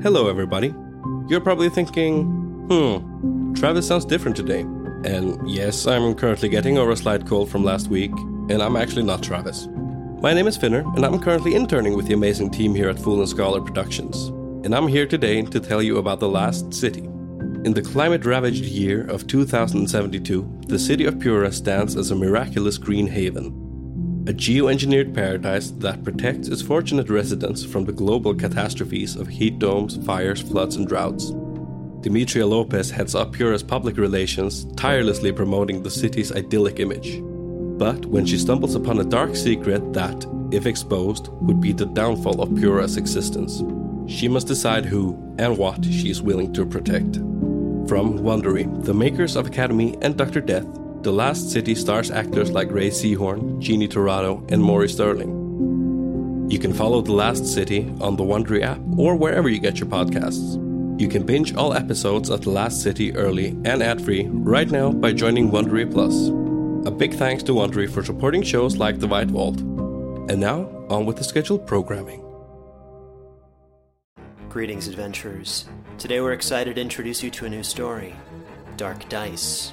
Hello, everybody. You're probably thinking, hmm, Travis sounds different today. And yes, I'm currently getting over a slight cold from last week, and I'm actually not Travis. My name is Finner, and I'm currently interning with the amazing team here at Fool and Scholar Productions. And I'm here today to tell you about The Last City. In the climate ravaged year of 2072, the city of Pura stands as a miraculous green haven, a geoengineered paradise that protects its fortunate residents from the global catastrophes of heat domes, fires, floods, and droughts. Demetria Lopez heads up Pura's public relations, tirelessly promoting the city's idyllic image. But when she stumbles upon a dark secret that, if exposed, would be the downfall of Pura's existence, she must decide who and what she is willing to protect. From Wondery, the makers of Academy and Dr. Death, the Last City stars actors like Ray Seahorn, Jeannie Torrado, and Maury Sterling. You can follow The Last City on the Wondery app or wherever you get your podcasts. You can binge all episodes of The Last City early and ad-free right now by joining Wondery Plus. A big thanks to Wondery for supporting shows like The White Vault. And now, on with the scheduled programming. Greetings, adventurers. Today we're excited to introduce you to a new story Dark Dice,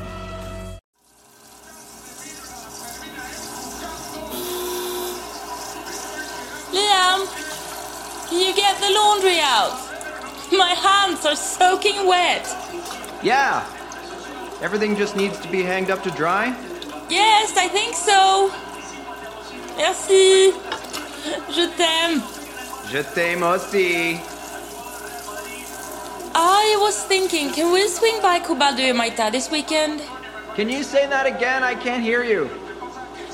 Can you get the laundry out? My hands are soaking wet. Yeah. Everything just needs to be hanged up to dry? Yes, I think so. Merci. Je t'aime. Je t'aime aussi. I was thinking, can we swing by and Maita this weekend? Can you say that again? I can't hear you.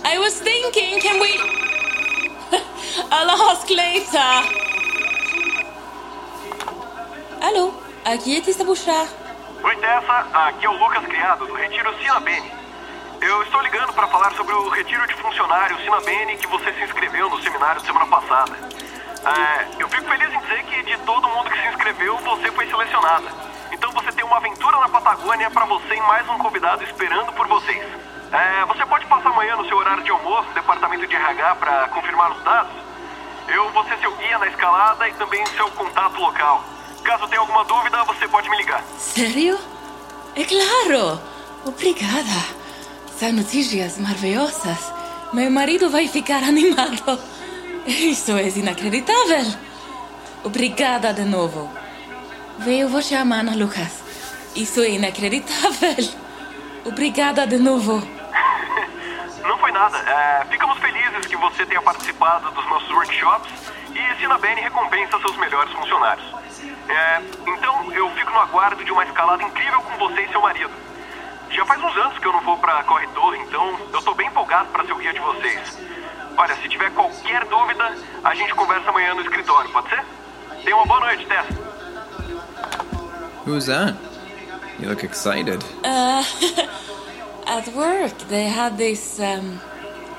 I was thinking, can we... Ask later. Alô, aqui é Tista Buchar. Oi, Tessa. Aqui é o Lucas Criado, do Retiro Sinabene. Eu estou ligando para falar sobre o retiro de funcionário Sinabene que você se inscreveu no seminário semana passada. É, eu fico feliz em dizer que de todo mundo que se inscreveu, você foi selecionada. Então você tem uma aventura na Patagônia para você e mais um convidado esperando por vocês. É, você pode passar amanhã no seu horário de almoço departamento de RH para confirmar os dados? Eu vou ser seu guia na escalada e também seu contato local. Caso tenha alguma dúvida, você pode me ligar. Sério? É claro! Obrigada. São notícias maravilhosas. Meu marido vai ficar animado. Isso é inacreditável. Obrigada de novo. Veio você amar, Lucas. Isso é inacreditável. Obrigada de novo. Nada. É, ficamos felizes que você tenha participado dos nossos workshops e Sinabene recompensa seus melhores funcionários. É, então, eu fico no aguardo de uma escalada incrível com você e seu marido. Já faz uns anos que eu não vou pra corredor, então eu tô bem empolgado para ser o guia de vocês. Olha, se tiver qualquer dúvida, a gente conversa amanhã no escritório, pode ser? Tenha uma boa noite, Tessa. Who's that? You look excited. Uh, at work, they had this um,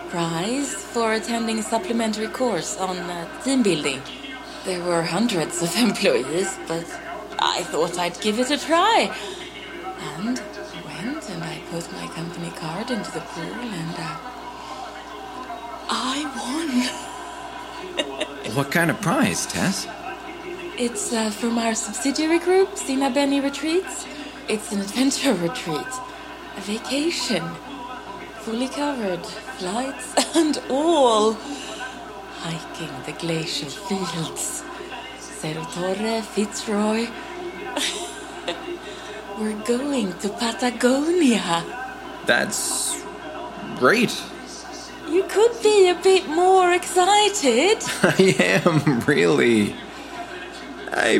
prize for attending a supplementary course on uh, team building. There were hundreds of employees, but I thought I'd give it a try. And I went and I put my company card into the pool and uh, I won. What kind of prize, Tess? It's uh, from our subsidiary group, Sinabene Retreats. It's an adventure retreat, a vacation, fully covered, flights and all. Hiking the glacial fields, Cerro Torre, Fitzroy. We're going to Patagonia. That's great. You could be a bit more excited. I am, really. I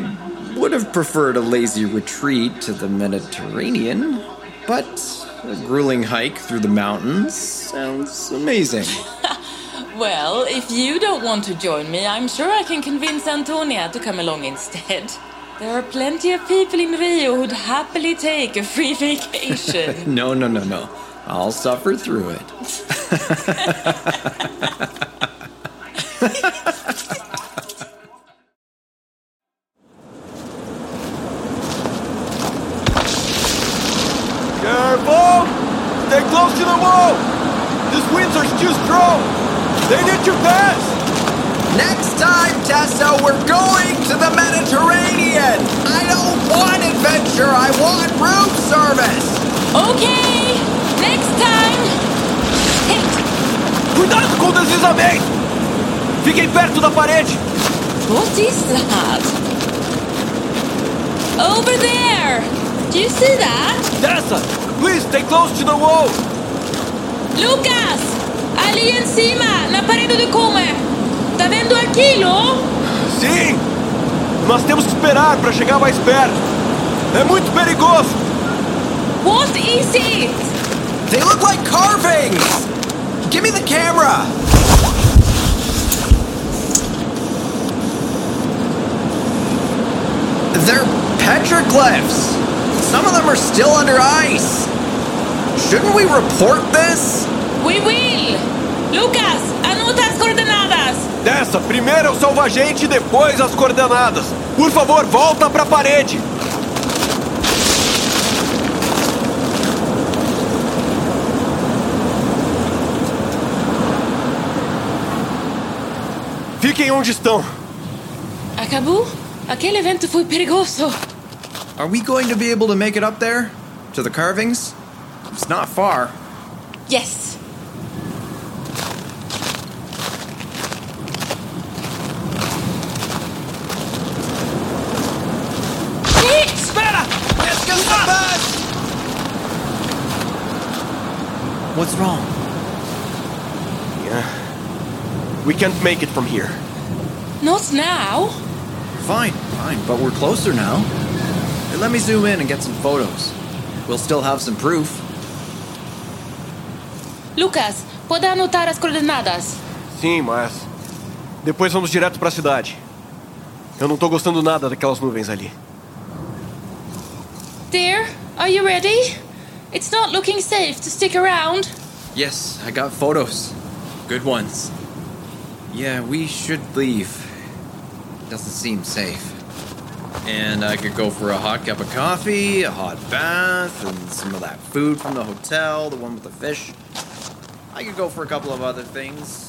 would have preferred a lazy retreat to the Mediterranean, but a grueling hike through the mountains sounds amazing. Well, if you don't want to join me, I'm sure I can convince Antonia to come along instead. There are plenty of people in Rio who'd happily take a free vacation. No, no, no, no. I'll suffer through it. Careful! Stay close to the wall! These winds are too strong! They need to pass! Next time, Tessa, we're going to the Mediterranean! I don't want adventure, I want room service! okay, next time. Hey, Cuidado com o deslizamento! Fiquem perto da parede! what is that? Over there. Do you see that? Tessa, please stay close to the wall! Lucas! Ali em cima, na parede do come. Tá vendo aquilo? Sim! Nós temos que esperar para chegar mais perto! É muito perigoso! What is it? They look like carvings! Give me the camera! They're petroglyphs! Some of them are still under ice! Shouldn't we report this? We will. Lucas, anota as coordenadas. Tessa, primeiro é o salvagente e depois as coordenadas! Por favor, volta pra parede! Fiquem onde estão! Acabou? Aquele evento foi perigoso. Are we going to be able to make it up there? To the carvings? It's not far. Yes. What's wrong? Yeah. We can't make it from here. Not now. Fine, fine, but we're closer now. Hey, let me zoom in and get some photos. We'll still have some proof. Lucas, pode anotar as coordenadas. Sim, mas. Depois vamos direto pra cidade. Eu não tô gostando nada daquelas nuvens ali. Dear, are you ready? It's not looking safe to stick around. Yes, I got photos. Good ones. Yeah, we should leave. Doesn't seem safe. And I could go for a hot cup of coffee, a hot bath, and some of that food from the hotel, the one with the fish. I could go for a couple of other things.